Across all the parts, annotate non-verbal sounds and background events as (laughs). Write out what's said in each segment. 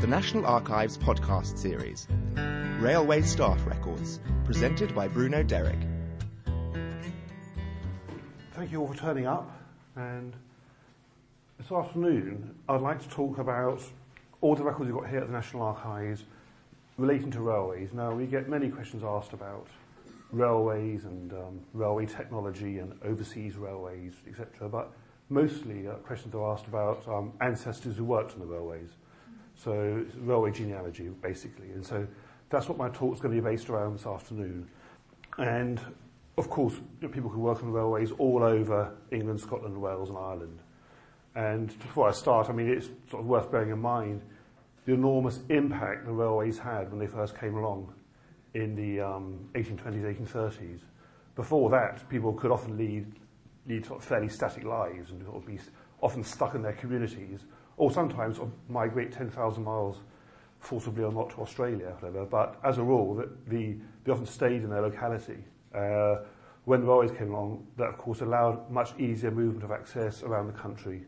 the National Archives podcast series, Railway Staff Records, presented by Bruno Derrick. Thank you all for turning up. And this afternoon, I'd like to talk about all the records we've got here at the National Archives relating to railways. Now, we get many questions asked about railways and um, railway technology and overseas railways, etc. But mostly uh, questions are asked about um, ancestors who worked on the railways. So railway genealogy, basically. And so that's what my talk is going to be based around this afternoon. And of course, people who work on railways all over England, Scotland, Wales, and Ireland. And before I start, I mean, it's sort of worth bearing in mind the enormous impact the railways had when they first came along in the um, 1820s, 1830s. Before that, people could often lead, lead sort of fairly static lives and sort of be often stuck in their communities, or sometimes migrate 10,000 miles forcibly or not to Australia, whatever. But as a rule, that the, they often stayed in their locality. Uh, when the railways came along, that of course allowed much easier movement of access around the country.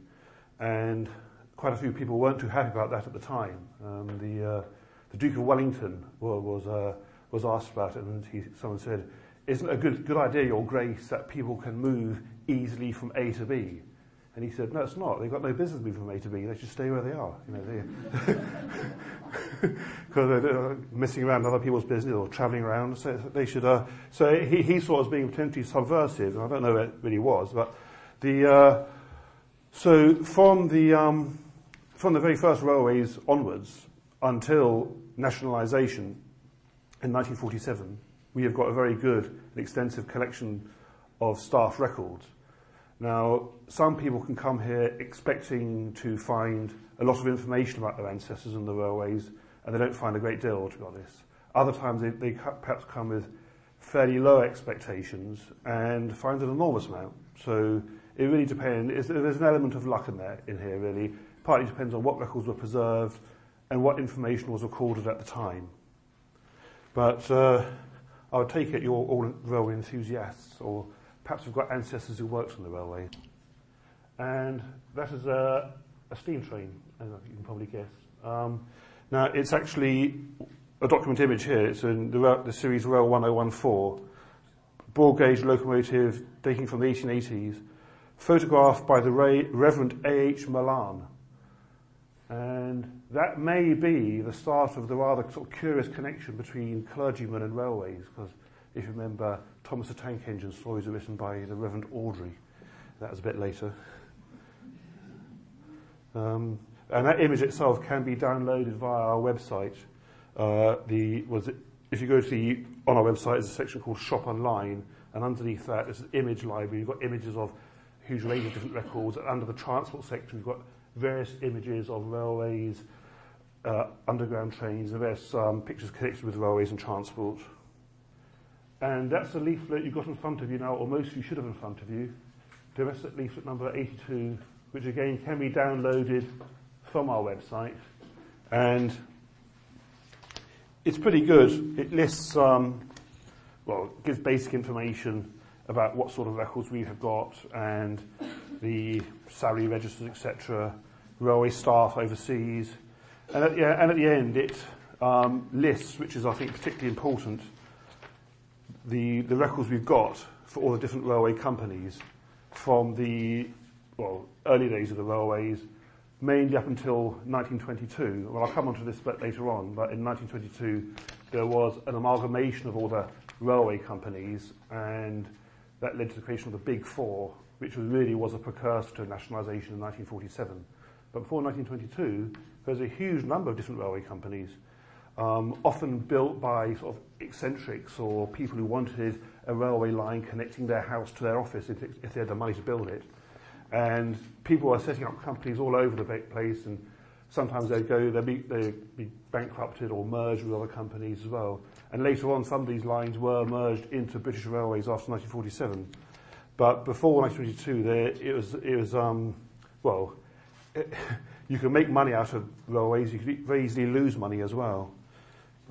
And quite a few people weren't too happy about that at the time. Um, the, uh, the Duke of Wellington was, uh, was asked about it, and he, someone said, isn't a good, good idea, Your Grace, that people can move easily from A to B? And he said, "No, it's not. They've got no business moving from A to B. They should stay where they are. You know, because (laughs) they're messing around other people's business or travelling around. So they should. Uh, so he, he saw it as being potentially subversive, I don't know what it really was, but the uh, so from the um, from the very first railways onwards until nationalisation, in 1947, we have got a very good and extensive collection of staff records. Now, some people can come here expecting to find a lot of information about their ancestors and the railways, and they don't find a great deal, to be honest. Other times they, they perhaps come with fairly low expectations and find an enormous amount. So it really depends. There's an element of luck in there, in here really. Partly depends on what records were preserved and what information was recorded at the time. But uh, I would take it you're all railway enthusiasts or perhaps we've got ancestors who worked on the railway. And that is a, a steam train, as you can probably guess. Um, now, it's actually a document image here. It's in the, the series Rail 1014, broad gauge locomotive dating from the 1880s, photographed by the Reverend A.H. Malan. And that may be the start of the rather sort of curious connection between clergymen and railways, because if you remember, Thomas the Tank Engine stories are written by the Reverend Awdry. That was a bit later. Um, and that image itself can be downloaded via our website. Uh, the was it, if you go to the on our website, there's a section called Shop Online, and underneath that is an image library. You've got images of huge range of different records. And under the transport section, you've got various images of railways, uh, underground trains, and various um, pictures connected with railways and transport. And that's the leaflet you've got in front of you now, or most you should have in front of you. Domestic leaflet number 82, which again can be downloaded from our website. And it's pretty good. It lists, um, well, it gives basic information about what sort of records we have got and the salary registers, etc., railway staff overseas, and at, yeah, and at the end, it um, lists, which is, I think, particularly important, the, the records we've got for all the different railway companies from the well, early days of the railways, mainly up until 1922. Well, I'll come on to this bit later on, but in 1922, there was an amalgamation of all the railway companies, and that led to the creation of the Big Four, which really was a precursor to nationalisation in 1947. But before 1922, there was a huge number of different railway companies, um, often built by sort of eccentrics or people who wanted a railway line connecting their house to their office if, if they had the money to build it. And people were setting up companies all over the place, and sometimes they'd go, they'd be, they'd be bankrupted or merged with other companies as well. And later on, some of these lines were merged into British Railways after 1947. But before 1922, there, it was, it was um, well, it, (laughs) you can make money out of railways, you can very easily lose money as well.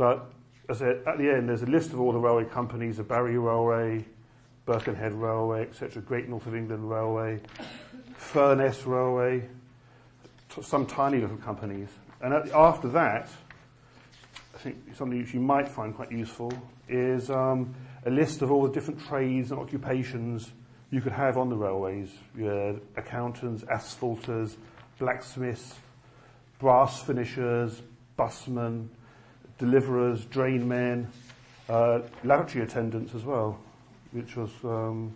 But as I at the end, there's a list of all the railway companies, the Barry Railway, Birkenhead Railway, etc., Great North of England Railway, Furness Railway, some tiny little companies. And after that, I think something which you might find quite useful is um, a list of all the different trades and occupations you could have on the railways. Accountants, asphalters, blacksmiths, brass finishers, busmen, deliverers, drainmen, uh, lavatory attendants as well, which was um,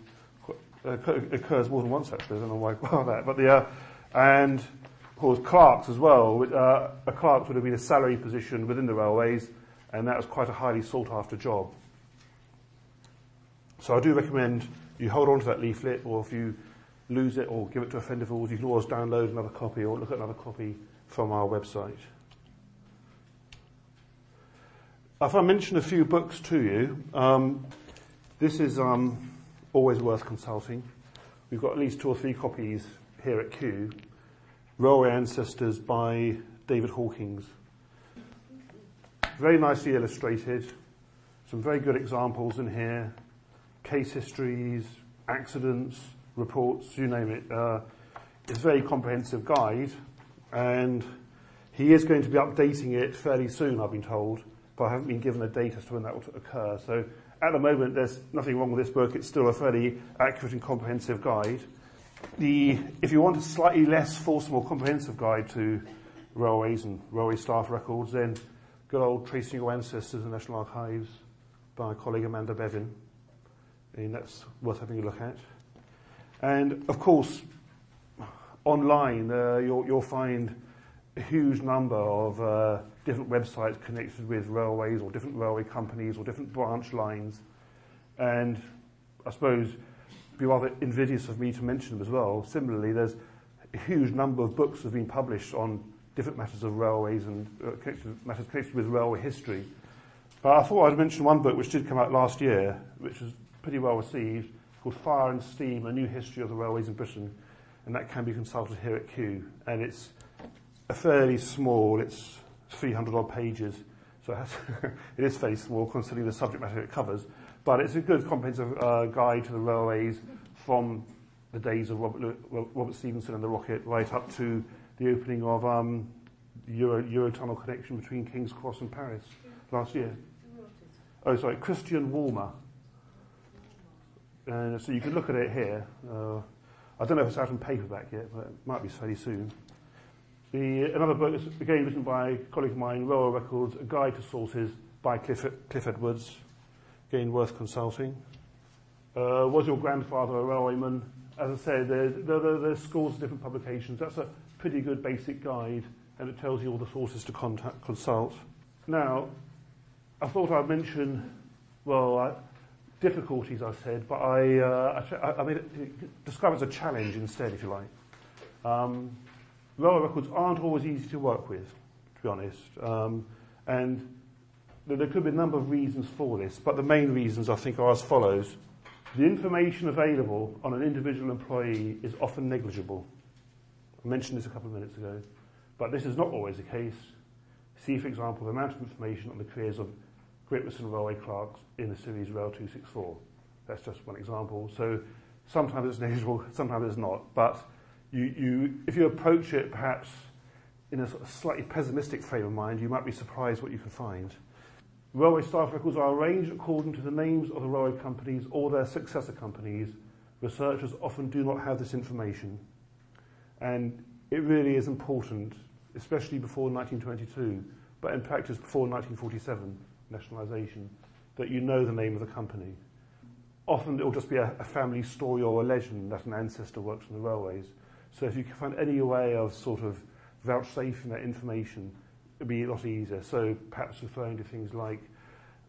occurs more than once actually. I don't know why, why that, but the uh, and of course clerks as well. Uh, a clerk would have been a salary position within the railways, and that was quite a highly sought after job. So I do recommend you hold on to that leaflet, or if you lose it or give it to a friend of yours, you can always download another copy or look at another copy from our website. If I mention a few books to you, um, this is um, always worth consulting. We've got at least two or three copies here at Kew. Railway Ancestors by David Hawkins. Very nicely illustrated, some very good examples in here, case histories, accidents, reports, you name it. Uh, it's a very comprehensive guide, and he is going to be updating it fairly soon, I've been told but I haven't been given a date as to when that will occur. So at the moment, there's nothing wrong with this book. It's still a fairly accurate and comprehensive guide. The, if you want a slightly less or comprehensive guide to railways and railway staff records, then good old Tracing Your Ancestors in the National Archives by my colleague Amanda Bevan. And that's worth having a look at. And of course, online, uh, you'll, you'll, find a huge number of uh, different websites connected with railways or different railway companies or different branch lines. And I suppose it'd be rather invidious of me to mention them as well. Similarly, there's a huge number of books that have been published on different matters of railways and uh, connected, matters connected with railway history. But I thought I'd mention one book which did come out last year, which was pretty well received, called Fire and Steam, A New History of the Railways in Britain, and that can be consulted here at Kew. And it's a fairly small, it's 300 odd pages, so it, has, (laughs) it is fairly small considering the subject matter it covers. But it's a good comprehensive uh, guide to the railways from the days of Robert, Robert Stephenson and the Rocket right up to the opening of um, Euro, Eurotunnel connection between King's Cross and Paris last year. Oh, sorry, Christian Wolmar. And so you can look at it here. Uh, I don't know if it's out in paperback yet, but it might be fairly soon. The, another book is again written by a colleague of mine, Railway Records, A Guide to Sources by Cliff, Cliff Edwards. Again, worth consulting. Uh, was your grandfather a railwayman? As I said, there, there, there's scores of different publications. That's a pretty good basic guide, and it tells you all the sources to contact, consult. Now, I thought I'd mention, well, difficulties, I said, but I, uh, I, I mean, describe it as a challenge instead, if you like. Um, railway records aren't always easy to work with, to be honest. Um, and there could be a number of reasons for this, but the main reasons I think are as follows. The information available on an individual employee is often negligible. I mentioned this a couple of minutes ago, but this is not always the case. See, for example, the amount of information on the careers of Great Western Railway clerks in the series Rail 264. That's just one example. So sometimes it's (laughs) negligible, sometimes it's not, but you, you, if you approach it perhaps in a, sort of slightly pessimistic frame of mind, you might be surprised what you can find. Railway staff records are arranged according to the names of the railway companies or their successor companies. Researchers often do not have this information. And it really is important, especially before 1922, but in practice before 1947 nationalisation, that you know the name of the company. Often it will just be a, a family story or a legend that an ancestor works on the railways. So if you can find any way of sort of vouchsafing that information, it'd be a lot easier. So perhaps referring to things like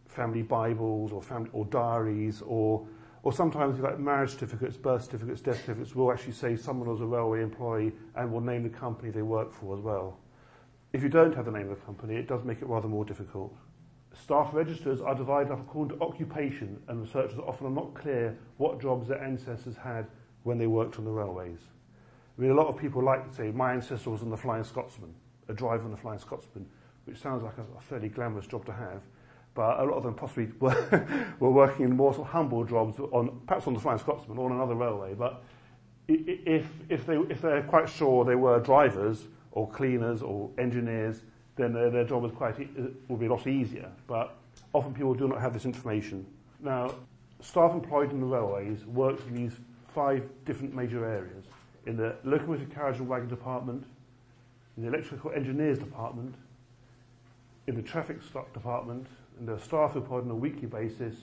family Bibles or family or diaries or or sometimes like marriage certificates, birth certificates, death certificates will actually say someone was a railway employee and will name the company they work for as well. If you don't have the name of the company, it does make it rather more difficult. Staff registers are divided up according to occupation, and researchers often are not clear what jobs their ancestors had when they worked on the railways. I mean, a lot of people like to say, my ancestor was on the Flying Scotsman, a driver on the Flying Scotsman, which sounds like a, a fairly glamorous job to have. But a lot of them possibly (laughs) were, were working in more sort of humble jobs, on, perhaps on the Flying Scotsman or on another railway. But if, if, they, if they're quite sure they were drivers or cleaners or engineers, then their, their job is quite will be a lot easier. But often people do not have this information. Now, staff employed in the railways work in these five different major areas. In the locomotive carriage and wagon department, in the electrical engineers department, in the traffic stock department, and who are employed on a weekly basis,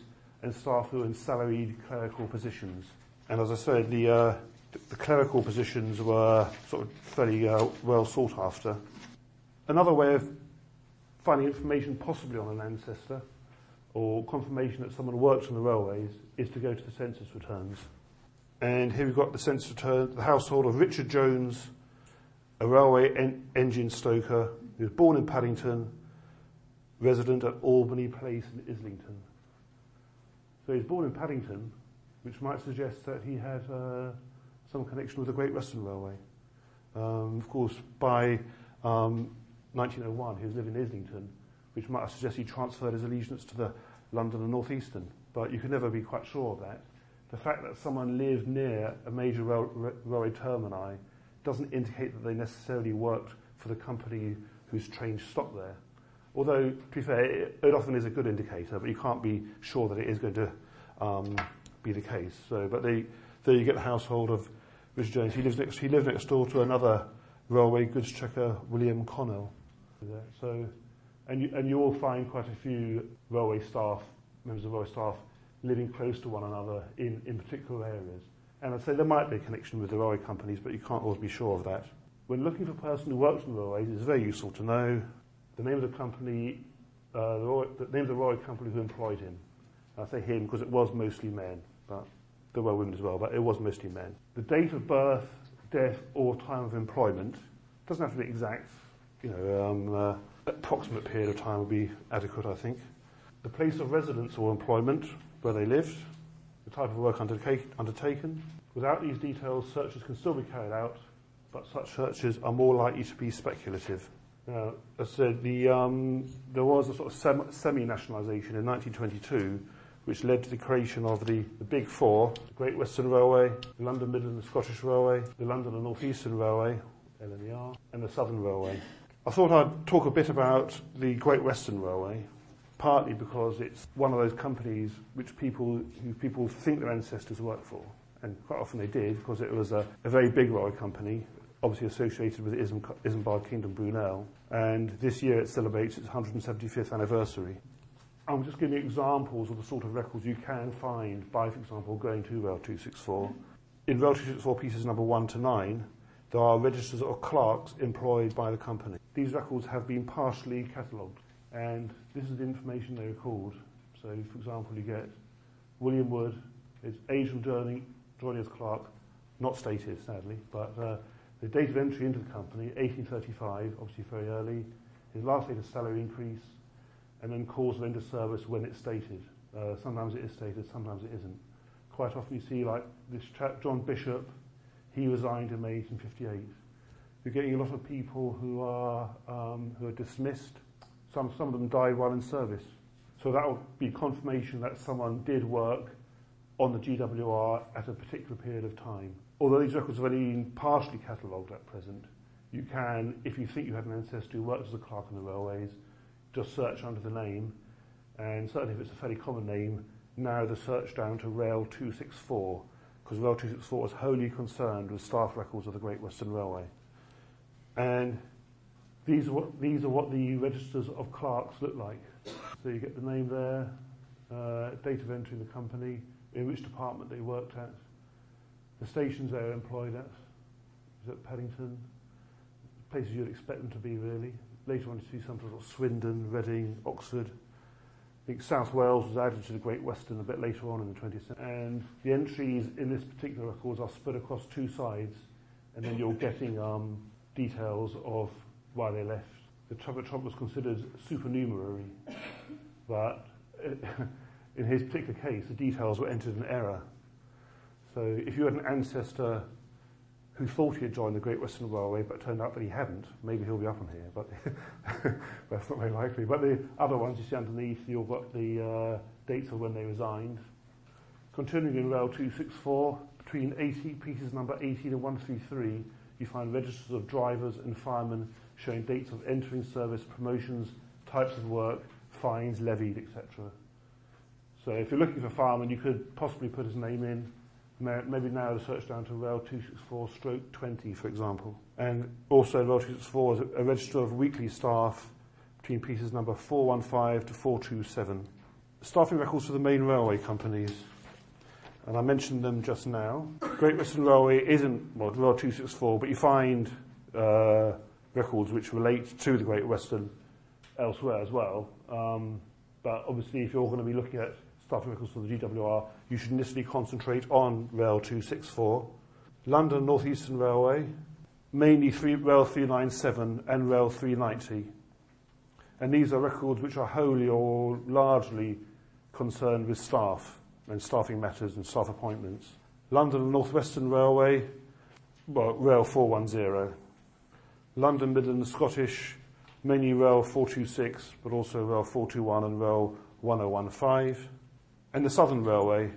and staff who are in salaried clerical positions. And as I said, the, uh, the clerical positions were sort of fairly uh, well sought after. Another way of finding information possibly on an ancestor or confirmation that someone works on the railways is to go to the census returns. And here we've got the census return, the household of Richard Jones, a railway en- engine stoker He was born in Paddington, resident at Albany Place in Islington. So he was born in Paddington, which might suggest that he had uh, some connection with the Great Western Railway. Um, of course, by um, 1901, he was living in Islington, which might suggest he transferred his allegiance to the London and North Eastern. But you can never be quite sure of that. The fact that someone lived near a major rail- railway termini doesn't indicate that they necessarily worked for the company whose trains stopped there. Although, to be fair, it, it often is a good indicator, but you can't be sure that it is going to um, be the case. So, but they, there you get the household of Richard Jones. He lives next, he lived next door to another railway goods checker, William Connell. So, and you, and you will find quite a few railway staff, members of railway staff, living close to one another in, in particular areas. And I'd say there might be a connection with the railway companies, but you can't always be sure of that. When looking for a person who works in the railways, it's very useful to know the name of the company, uh, the, the name of the railway company who employed him. I say him because it was mostly men, but there were women as well, but it was mostly men. The date of birth, death, or time of employment doesn't have to be exact. You know, um, uh, approximate period of time would be adequate, I think. The place of residence or employment, where they lived, the type of work undertaken. Without these details, searches can still be carried out, but such searches are more likely to be speculative. Now, as I said, the, um, there was a sort of sem- semi-nationalisation in 1922, which led to the creation of the, the Big Four, the Great Western Railway, the London Midland and Scottish Railway, the London and North Eastern Railway, LNER, and the Southern Railway. I thought I'd talk a bit about the Great Western Railway, partly because it's one of those companies which people, who people think their ancestors worked for. And quite often they did, because it was a, a very big railway company, obviously associated with Isam, Isambard Kingdom Brunel. And this year it celebrates its 175th anniversary. I'm just giving you examples of the sort of records you can find by, for example, going to Rail 264. In Rail 264 pieces number 1 to 9, there are registers or clerks employed by the company. These records have been partially catalogued, and this is the information they record. So, for example, you get William Wood, his age from joining, joining as clerk, not stated, sadly, but uh, the date of entry into the company, 1835, obviously very early, his last date of salary increase, and then calls of end of service when it's stated. Uh, sometimes it is stated, sometimes it isn't. Quite often you see like this chap, John Bishop, he resigned in May 1858. You're getting a lot of people who are, um, who are dismissed. Some, some of them died while in service. So that will be confirmation that someone did work on the GWR at a particular period of time. Although these records have only been partially catalogued at present, you can, if you think you have an ancestor who worked as a clerk on the railways, just search under the name, and certainly if it's a fairly common name, narrow the search down to Rail 264, because Rail 264 is wholly concerned with staff records of the Great Western Railway. And these are what, these are what the registers of clerks look like. So you get the name there, uh, date of entry in the company, in which department they worked at, the stations they were employed at, is at Paddington, places you'd expect them to be really. Later on you see some sort of Swindon, Reading, Oxford. I think South Wales was added to the Great Western a bit later on in the 20th century. And the entries in this particular records are split across two sides, and then you're getting um, details of why they left. The Trump, Trump was considered supernumerary, but (laughs) in his particular case, the details were entered in error. So if you had an ancestor who thought he had joined the Great Western Railway but turned out that he hadn't, maybe he'll be up on here, but (laughs) that's not very likely. But the other ones you see underneath, you've got the uh, dates of when they resigned. Continuing in Rail 264, between 80, pieces number 18 and 133, you find registers of drivers and firemen showing dates of entering service, promotions, types of work, fines levied, etc. So if you're looking for fireman, you could possibly put his name in, maybe narrow the search down to Rail 264 stroke 20, for example. And also Rail 264 is a register of weekly staff between pieces number 415 to 427. Staffing records for the main railway companies. And I mentioned them just now. Great Western Railway isn't, well, Rail 264, but you find uh, records which relate to the Great Western elsewhere as well. Um, but obviously, if you're going to be looking at staffing records for the GWR, you should initially concentrate on Rail 264. London North Eastern Railway, mainly three, Rail 397 and Rail 390. And these are records which are wholly or largely concerned with staff and staffing matters and staff appointments. London and North Western Railway, well, Rail 410. London Midland Scottish, mainly Rail 426, but also Rail 421 and Rail 1015 and the Southern Railway,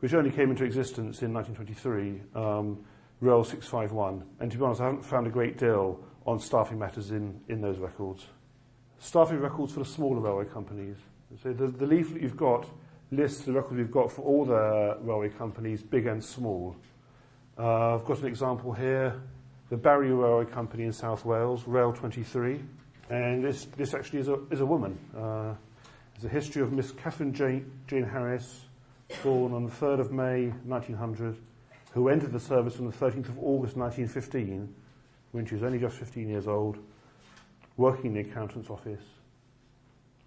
which only came into existence in 1923, um, Rail 651. And to be honest, I haven't found a great deal on staffing matters in, in those records. Staffing records for the smaller railway companies. So the, the leaflet you've got lists the records we've got for all the railway companies, big and small. Uh, I've got an example here, the Barry Railway Company in South Wales, Rail 23. And this, this actually is a, is a woman. Uh, is a history of Miss Catherine Jane, Jane Harris, born on the 3rd of May 1900, who entered the service on the 13th of August 1915, when she was only just 15 years old, working in the accountant's office,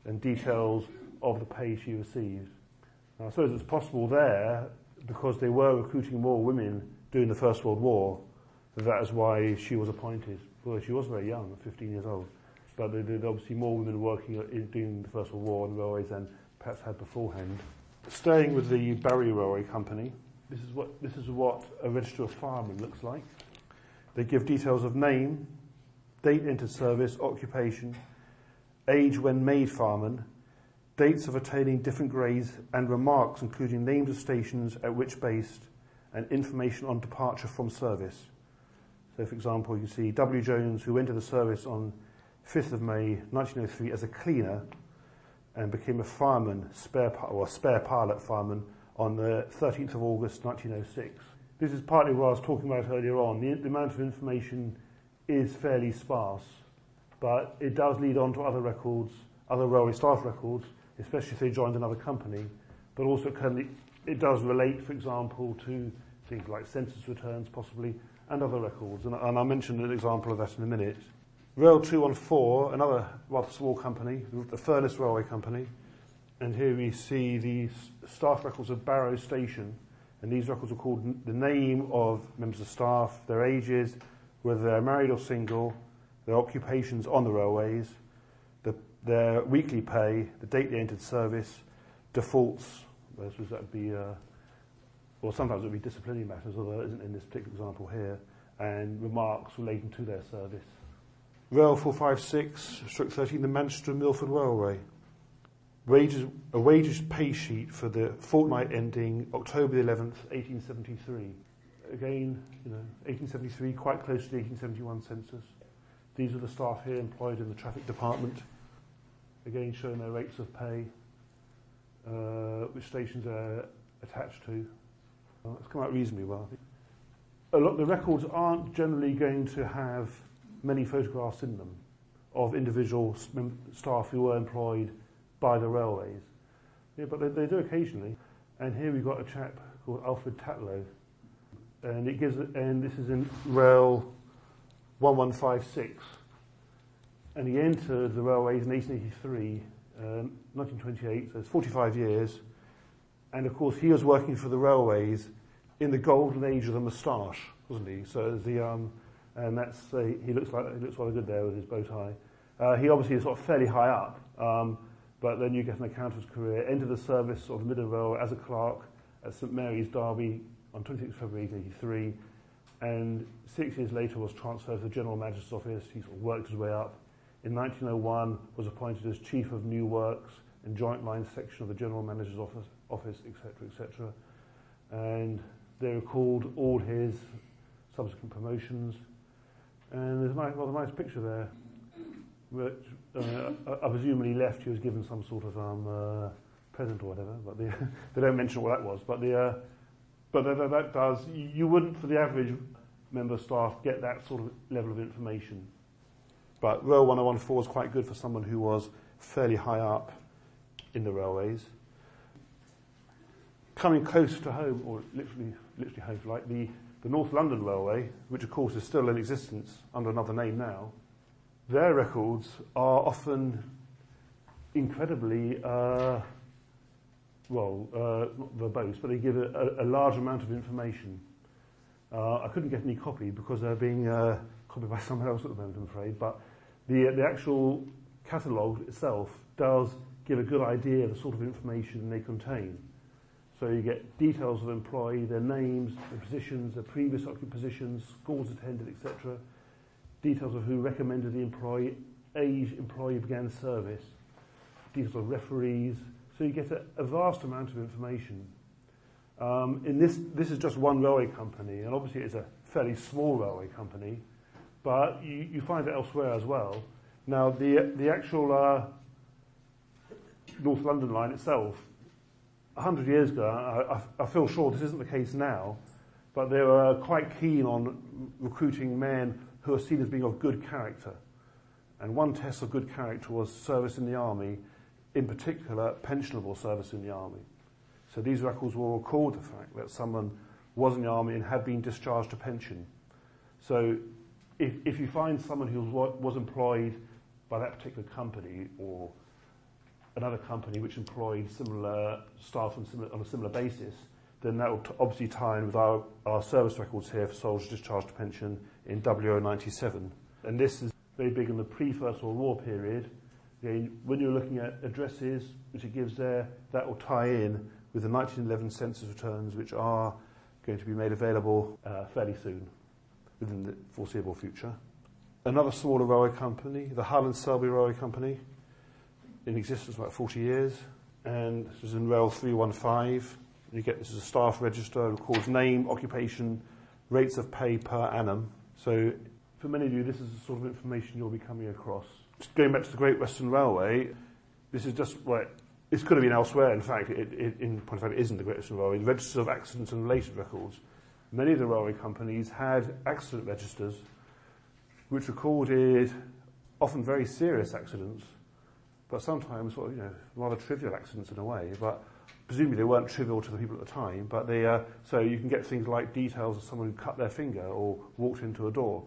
and details of the pay she received. Now, I suppose it's possible there, because they were recruiting more women during the First World War, that is why she was appointed. Well, she was very young, 15 years old but there, are obviously more women working in, during the First World War on railways than perhaps had beforehand. Staying with the Barry Railway Company, this is what, this is what a register of firemen looks like. They give details of name, date entered service, occupation, age when made fireman, dates of attaining different grades, and remarks including names of stations at which based, and information on departure from service. So, for example, you see W. Jones, who entered the service on 5th of May 1903 as a cleaner and became a fireman, spare, or spare pilot fireman, on the 13th of August 1906. This is partly what I was talking about earlier on. The, the amount of information is fairly sparse, but it does lead on to other records, other railway staff records, especially if they joined another company, but also can, it does relate, for example, to things like census returns possibly, and other records. And, and I'll mention an example of that in a minute. Rail 214, another rather small company, the Furness Railway Company. And here we see the staff records of Barrow Station. And these records are called the name of members of staff, their ages, whether they're married or single, their occupations on the railways, the, their weekly pay, the date they entered service, defaults, that would be, uh, well, sometimes it would be disciplinary matters, although it isn't in this particular example here, and remarks relating to their service. Rail 456, stroke 13, the Manchester Milford Railway. Wages, a wages pay sheet for the fortnight ending October the 11th, 1873. Again, you know, 1873, quite close to the 1871 census. These are the staff here employed in the traffic department. Again, showing their rates of pay, uh, which stations are attached to. It's come out reasonably well. A lot, the records aren't generally going to have many photographs in them of individual staff who were employed by the railways. Yeah, but they, they do occasionally. And here we've got a chap called Alfred Tatlow, and it gives, and this is in rail 1156. And he entered the railways in 1883, um, 1928, so it's 45 years. And of course, he was working for the railways in the golden age of the moustache, wasn't he? So the um, and that's uh, he looks like he looks rather good there with his bow tie. Uh, he obviously is sort of fairly high up, um, but then you get an accountan's career, entered the service of the Midland Railway as a clerk at St Mary's, Derby on 26 February 1883, and six years later was transferred to the General Magistrate's office. He sort of worked his way up. In 1901, was appointed as Chief of New Works and Joint Line Section of the General Manager's office, office etc., etc. And they recalled all his subsequent promotions And there's a nice, a nice picture there, which uh, I, I he left. He was given some sort of um, uh, present or whatever, but the, (laughs) they don't mention what that was. But the uh, but that, that does you wouldn't for the average member of staff get that sort of level of information. But Rail 1014 is quite good for someone who was fairly high up in the railways. Coming close to home, or literally, literally home, like the, the North London Railway, which of course is still in existence under another name now, their records are often incredibly, uh, well, uh, not verbose, but they give a, a, large amount of information. Uh, I couldn't get any copy because they're being uh, copied by (laughs) someone else at the moment, I'm afraid. But the, the actual catalogue itself does give a good idea of the sort of information they contain. So you get details of the employee, their names, their positions, their previous occupations, positions, schools attended, etc. Details of who recommended the employee, age employee began service, details of referees. So you get a, a vast amount of information. Um, in this, this is just one railway company, and obviously it's a fairly small railway company, but you, you find it elsewhere as well. Now, the, the actual uh, North London line itself, 100 years ago, I, I, feel sure this isn't the case now, but they were quite keen on recruiting men who are seen as being of good character. And one test of good character was service in the army, in particular, pensionable service in the army. So these records will record the fact that someone was in the army and had been discharged to pension. So if, if you find someone who was employed by that particular company or another company which employed similar staff on, similar, on a similar basis, then that will obviously tie in with our, our service records here for soldiers discharged to pension in WO97. And this is very big in the pre-First World War period. Again, when you're looking at addresses, which it gives there, that will tie in with the 1911 census returns, which are going to be made available uh, fairly soon, within the foreseeable future. Another smaller railway company, the Hull and Selby Railway Company, in existence for about 40 years, and this is in Rail 315. You get this as a staff register, records name, occupation, rates of pay per annum. So for many of you, this is the sort of information you'll be coming across. Just going back to the Great Western Railway, this is just what this could have been elsewhere. In fact, it, it, in point of fact, it isn't the Great Western Railway. The registers of accidents and related records. Many of the railway companies had accident registers which recorded eh, often very serious accidents, but sometimes of, you know, rather trivial accidents in a way. But presumably they weren't trivial to the people at the time. But they, uh, so you can get things like details of someone who cut their finger or walked into a door.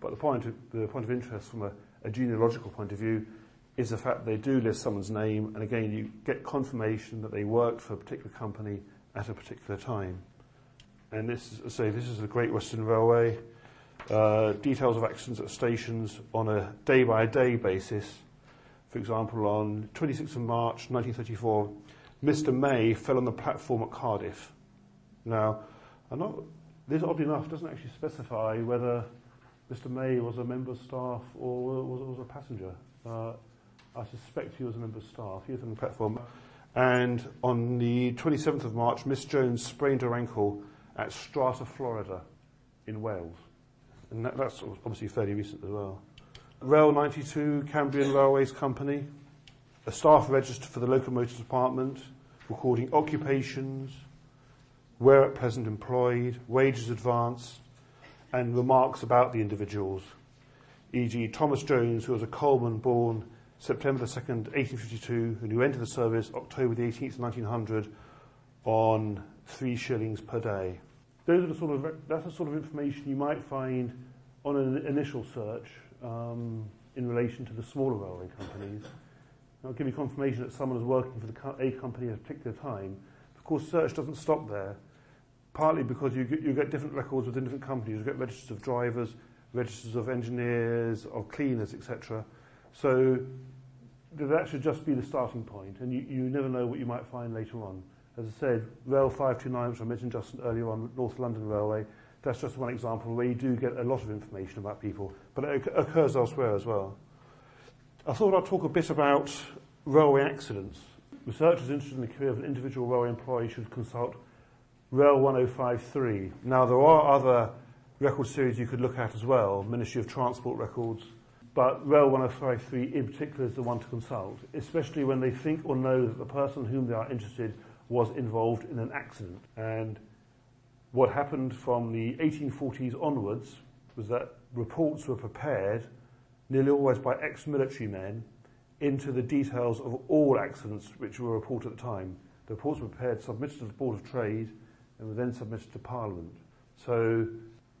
But the point of, the point of interest from a, a genealogical point of view is the fact they do list someone's name, and again, you get confirmation that they worked for a particular company at a particular time. And this, is, say, this is the Great Western Railway. Uh, details of accidents at stations on a day-by-day basis. For example, on 26th of March 1934, Mr. May fell on the platform at Cardiff. Now, I'm not, this oddly enough doesn't actually specify whether Mr. May was a member of staff or was, was a passenger. Uh, I suspect he was a member of staff. He was on the platform. And on the 27th of March, Miss Jones sprained her ankle at Strata Florida, in Wales. And that, that's obviously fairly recent as well. Rail 92, Cambrian Railways Company, a staff register for the locomotive department, recording occupations, where at present employed, wages advanced, and remarks about the individuals. E.g., Thomas Jones, who was a coalman born September the 2nd, 1852, and who entered the service October the 18th, 1900, on three shillings per day. Those are the sort of, that's the sort of information you might find on an initial search um, in relation to the smaller railway companies. I'll give you confirmation that someone is working for the co- a company at a particular time. Of course, search doesn't stop there, partly because you get, you get different records within different companies. You get registers of drivers, registers of engineers, of cleaners, etc. So that should just be the starting point, and you, you never know what you might find later on. As I said, Rail 529, which I mentioned just earlier on, North London Railway, that's just one example where you do get a lot of information about people, but it occurs elsewhere as well. I thought I'd talk a bit about railway accidents. Researchers interested in the career of an individual railway employee should consult Rail 1053. Now, there are other record series you could look at as well, Ministry of Transport records. But Rail 1053 in particular is the one to consult, especially when they think or know that the person whom they are interested was involved in an accident. And what happened from the 1840s onwards was that reports were prepared nearly always by ex-military men into the details of all accidents which were reported at the time. The reports were prepared, submitted to the Board of Trade, and were then submitted to Parliament. So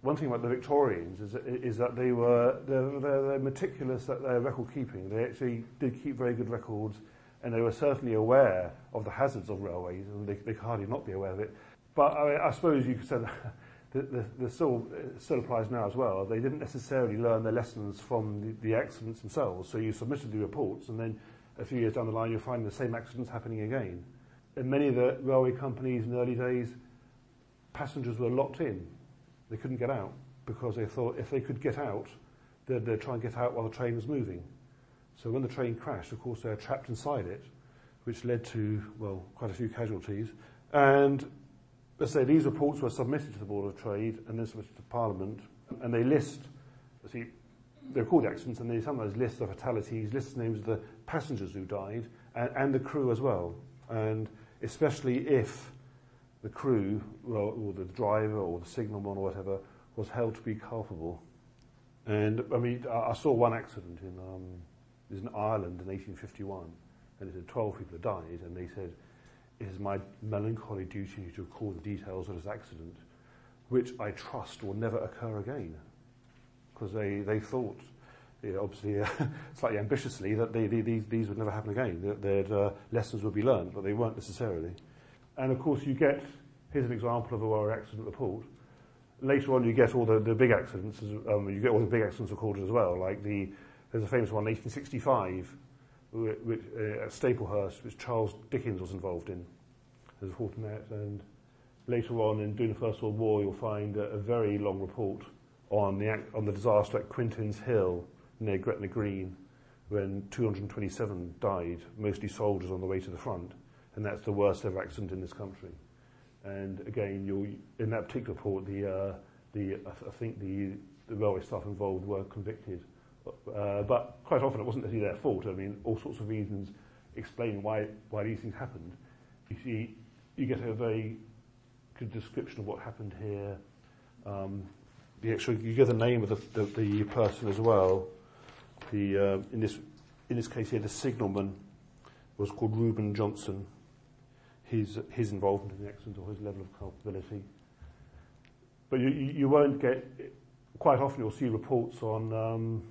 one thing about the Victorians is, is that they were they're, they're, they're meticulous at their record keeping. They actually did keep very good records, and they were certainly aware of the hazards of railways, and they, they could hardly not be aware of it. But I, I suppose you could say that (laughs) the, the, the still, uh, still applies now as well. They didn't necessarily learn their lessons from the, the accidents themselves. So you submitted the reports, and then a few years down the line, you'll find the same accidents happening again. In many of the railway companies in the early days, passengers were locked in. They couldn't get out because they thought if they could get out, they'd, they'd try and get out while the train was moving. So when the train crashed, of course, they were trapped inside it, which led to, well, quite a few casualties. And let's say these reports were submitted to the Board of Trade and then submitted to Parliament, and they list, see, they're called accidents, and they sometimes list the fatalities, list the names of the passengers who died, and, and the crew as well. And especially if the crew, or the driver or the signalman or whatever, was held to be culpable. And I mean, I, I saw one accident in, um, it was in Ireland in 1851, and it said 12 people died, and they said, it is my melancholy duty to record the details of this accident, which I trust will never occur again. Because they, they thought, you know, obviously uh, (laughs) slightly ambitiously, that they, they, these, these would never happen again, that, that uh, lessons would be learned, but they weren't necessarily. And of course, you get, here's an example of a railway accident report. Later on, you get all the, the big accidents, um, you get all the big accidents recorded as well, like the, there's a famous one, in 1865, which, uh, at Staplehurst, which Charles Dickens was involved in as a Fortinet. And later on, in during the First World War, you'll find a, a very long report on the, on the disaster at Quintinshill near Gretna Green, when 227 died, mostly soldiers on the way to the front. And that's the worst ever accident in this country. And again, you'll, in that particular report, the, uh, the, I, I think the, the railway staff involved were convicted uh, but quite often it wasn't necessarily their fault. I mean, all sorts of reasons explain why, why these things happened. You see, you get a very good description of what happened here. Um, the actual, you get the name of the, the, the person as well. The, uh, in, this, in this case here, the signalman was called Reuben Johnson. His, his involvement in the accident or his level of culpability. But you, you won't get, quite often you'll see reports on um,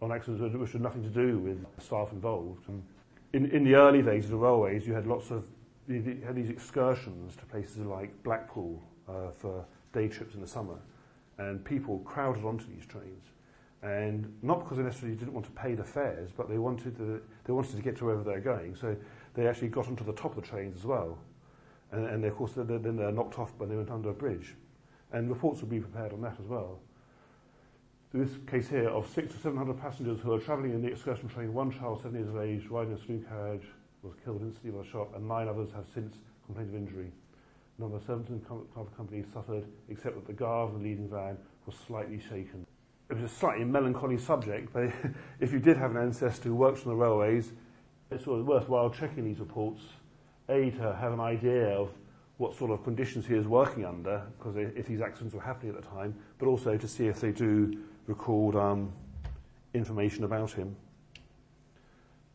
on accidents which had nothing to do with staff involved. And in, in the early days of the railways, you had lots of you had these excursions to places like Blackpool uh, for day trips in the summer, and people crowded onto these trains. And not because they necessarily didn't want to pay the fares, but they wanted to, they wanted to get to wherever they were going. So they actually got onto the top of the trains as well. And, and of course, they're, then they're knocked off when they went under a bridge. And reports would be prepared on that as well this case here of six to 700 passengers who are travelling in the excursion train, one child, seven years of age, riding a through carriage, was killed instantly by a shot, and nine others have since complained of injury. None of the 17 car companies suffered, except that the guard of the leading van was slightly shaken. It was a slightly melancholy subject, but (laughs) if you did have an ancestor who worked on the railways, it's of worthwhile checking these reports, A, to have an idea of what sort of conditions he is working under, because if these accidents were happening at the time, but also to see if they do record um, information about him.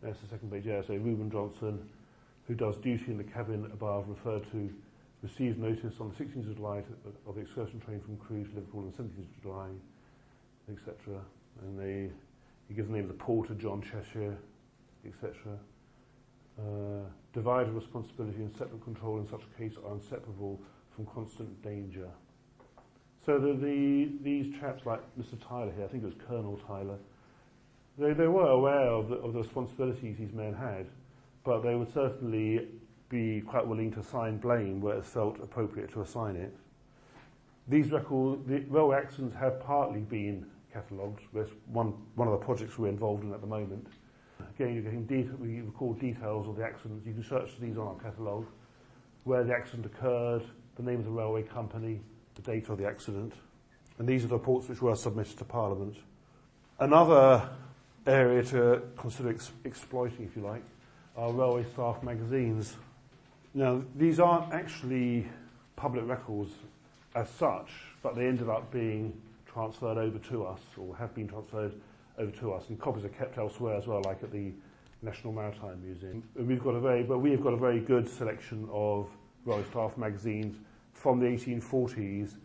There's the second page, yeah, so Reuben Johnson, who does duty in the cabin above, referred to, received notice on the 16th of July of the excursion train from Crewe to Liverpool on the 17th of July, etc. And they, he gives the name of the porter, John Cheshire, etc. Uh, divided responsibility and separate control in such a case are inseparable from constant danger. So the, the, these chaps like Mr. Tyler here, I think it was Colonel Tyler, they, they were aware of the, of the responsibilities these men had, but they would certainly be quite willing to assign blame where it felt appropriate to assign it. These records, the railway accidents have partly been catalogued. There's one, one of the projects we're involved in at the moment. Again, you're getting we record details of the accidents. You can search these on our catalogue, where the accident occurred, the name of the railway company, the date of the accident. And these are the reports which were submitted to Parliament. Another area to consider ex- exploiting, if you like, are railway staff magazines. Now, these aren't actually public records as such, but they ended up being transferred over to us, or have been transferred over to us, and copies are kept elsewhere as well, like at the National Maritime Museum. And we've got a very, but we have got a very good selection of railway staff magazines from the 1840s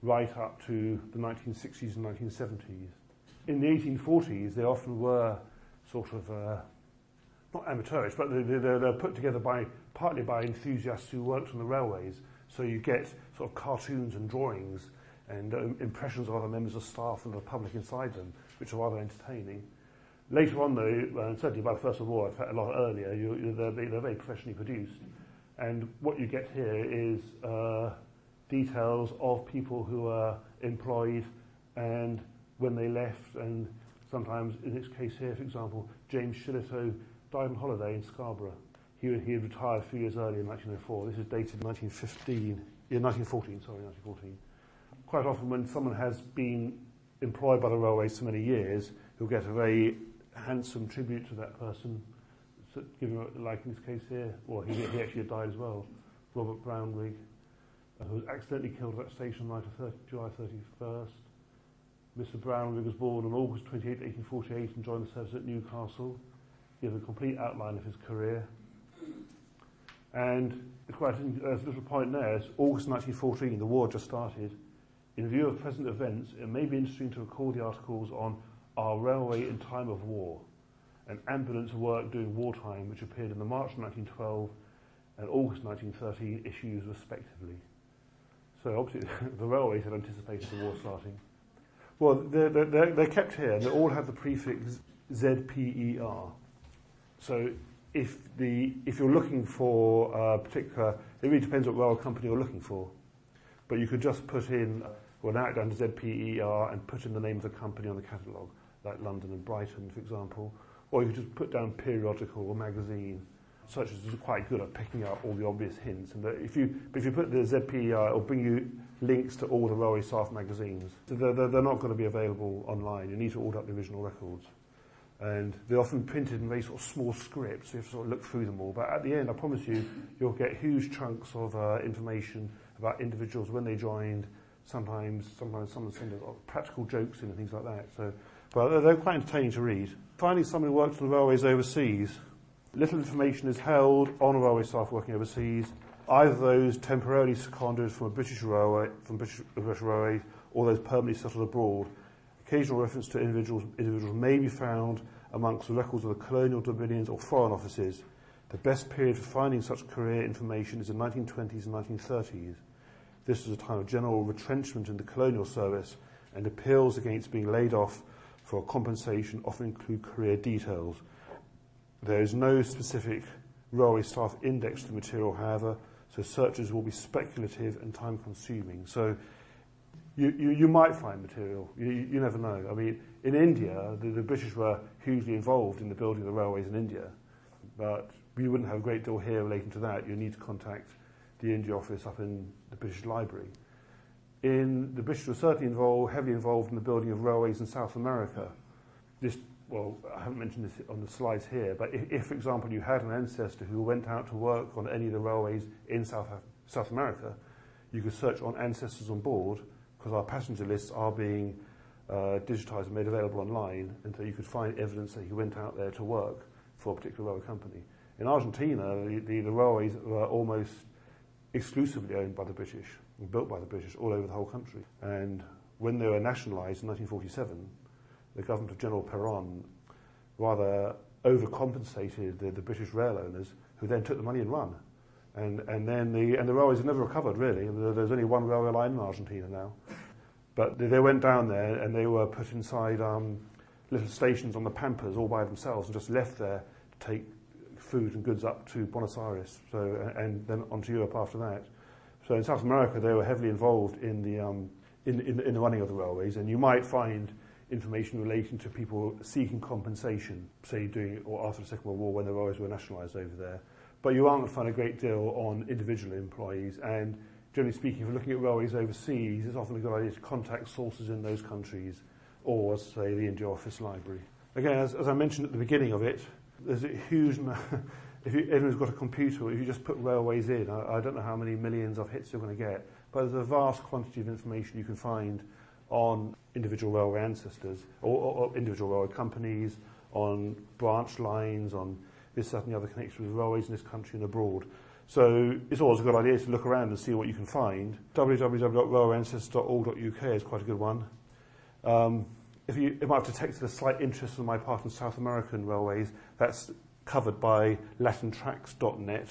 right up to the 1960s and 1970s. In the 1840s, they often were sort of, uh, not amateurish, but they, they, they're put together by partly by enthusiasts who worked on the railways. So you get sort of cartoons and drawings and um, impressions of other members of staff and the public inside them, which are rather entertaining. Later on, though, uh, certainly by the First World War, in fact, a lot earlier, you, you, they're, they're very professionally produced. And what you get here is uh, details of people who are employed and when they left, and sometimes, in this case here, for example, James Shillito died on holiday in Scarborough. He, he had retired a few years earlier in 1904. This is dated 1915, yeah, 1914, sorry, 1914. Quite often when someone has been employed by the railways for many years, you'll get a very handsome tribute to that person, so, given, like in this case here, well, he, he actually died as well, Robert Brownrigg, uh, who was accidentally killed at that station on 30, July 31st. Mr. Brownrigg was born on August 28, 1848 and joined the service at Newcastle. Has a complete outline of his career. And quite a little point there is August 1914, the war just started. In view of present events, it may be interesting to recall the articles on our railway in time of war and ambulance work during wartime, which appeared in the March 1912 and August 1913 issues respectively. So obviously (laughs) the railways had anticipated the war starting. Well, they're, they're, they're kept here and they all have the prefix ZPER. So if, the, if you're looking for a particular, it really depends what rail company you're looking for. But you could just put in, well now down to ZPER and put in the name of the company on the catalogue, like London and Brighton, for example. Or you could just put down periodical or magazine. Such as is quite good at picking up all the obvious hints. And if you, if you put the ZPER, it'll bring you links to all the railway staff magazines. So they're, they're, they're not going to be available online. You need to order up the original records. And they're often printed in very sort of small scripts, so you have to sort of look through them all. But at the end, I promise you, you'll get huge chunks of uh, information about individuals when they joined. Sometimes, sometimes someone sends practical jokes in and things like that. So, but they're quite entertaining to read. Finding someone who worked on the railways overseas, little information is held on railway staff working overseas. Either those temporarily seconded from a British railway, from British, British railway, or those permanently settled abroad Occasional reference to individuals, individuals may be found amongst the records of the colonial dominions or foreign offices. The best period for finding such career information is the 1920s and 1930s. This was a time of general retrenchment in the colonial service, and appeals against being laid off for compensation often include career details. There is no specific railway staff index to the material, however, so searches will be speculative and time consuming. So you, you, you might find material. You, you never know. I mean, in India, the, the British were hugely involved in the building of the railways in India, but we wouldn't have a great deal here relating to that. You need to contact the India office up in the British Library. In the British were certainly involved, heavily involved in the building of railways in South America. This, well, I haven't mentioned this on the slides here, but if, if, for example, you had an ancestor who went out to work on any of the railways in South, South America, you could search on ancestors on board because our passenger lists are being uh, digitized and made available online, and so you could find evidence that he went out there to work for a particular railway company. In Argentina, the, the, the railways were almost exclusively owned by the British built by the British all over the whole country. And when they were nationalised in 1947, the government of General Perón rather overcompensated the, the British rail owners, who then took the money and run. And, and then the, and the railways have never recovered, really. There's only one railway line in Argentina now. But they went down there and they were put inside um, little stations on the Pampas all by themselves and just left there to take food and goods up to Buenos Aires so, and then onto Europe after that. So in South America, they were heavily involved in the, um, in, in, in the running of the railways, and you might find information relating to people seeking compensation, say during or after the Second World War when the railways were nationalised over there. But you aren't going to find a great deal on individual employees, and generally speaking, if you're looking at railways overseas, it's often a good idea to contact sources in those countries or, say, the India Office Library. Again, as, as I mentioned at the beginning of it, there's a huge (laughs) if you, anyone's got a computer, if you just put railways in, I, I don't know how many millions of hits you're going to get, but there's a vast quantity of information you can find on individual railway ancestors or, or, or individual railway companies, on branch lines, on this, that, and the other connections with railways in this country and abroad. So it's always a good idea to look around and see what you can find. www.railwayancestors.org.uk is quite a good one. Um, if you it might have detected a slight interest on my part in South American railways, that's covered by latintracks.net.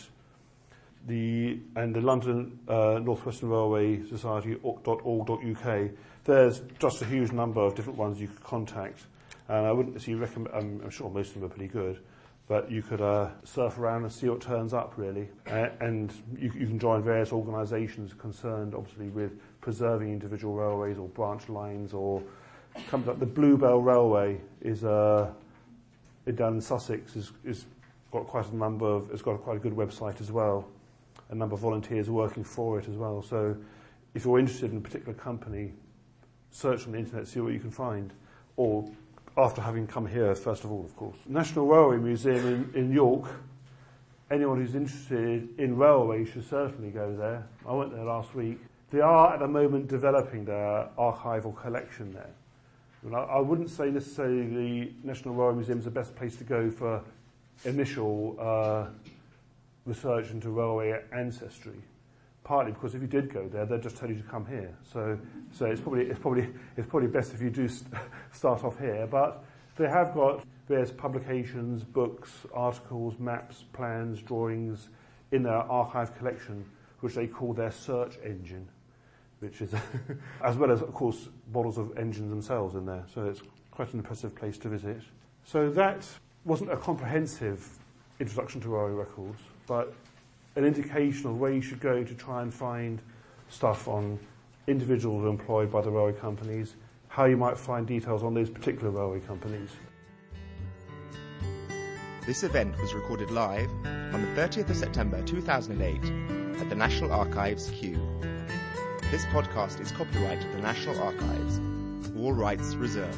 The, and the London uh, Northwestern Railway Society, Society.org.uk, there's just a huge number of different ones you could contact. And I wouldn't see recommend, I'm, I'm sure most of them are pretty good, but you could uh, surf around and see what turns up really. Uh, and you, you can join various organisations concerned obviously with preserving individual railways or branch lines or comes up. The Bluebell Railway is uh, down in Sussex has, has got quite a number of, has got quite a good website as well. A number of volunteers working for it as well. So if you're interested in a particular company, search on the internet, see what you can find. Or after having come here, first of all, of course. National Railway Museum in, in York. Anyone who's interested in railway should certainly go there. I went there last week. They are at the moment developing their archival collection there. And I, I wouldn't say necessarily the National Railway Museum is the best place to go for initial uh, research into railway ancestry. Partly because if you did go there, they'd just tell you to come here. So, so it's probably it's probably it's probably best if you do st- start off here. But they have got various publications, books, articles, maps, plans, drawings in their archive collection, which they call their search engine, which is (laughs) as well as of course models of engines themselves in there. So it's quite an impressive place to visit. So that wasn't a comprehensive introduction to railway records, but an indication of where you should go to try and find stuff on individuals employed by the railway companies, how you might find details on those particular railway companies. This event was recorded live on the 30th of September 2008 at the National Archives, Kew. This podcast is copyright the National Archives, all rights reserved.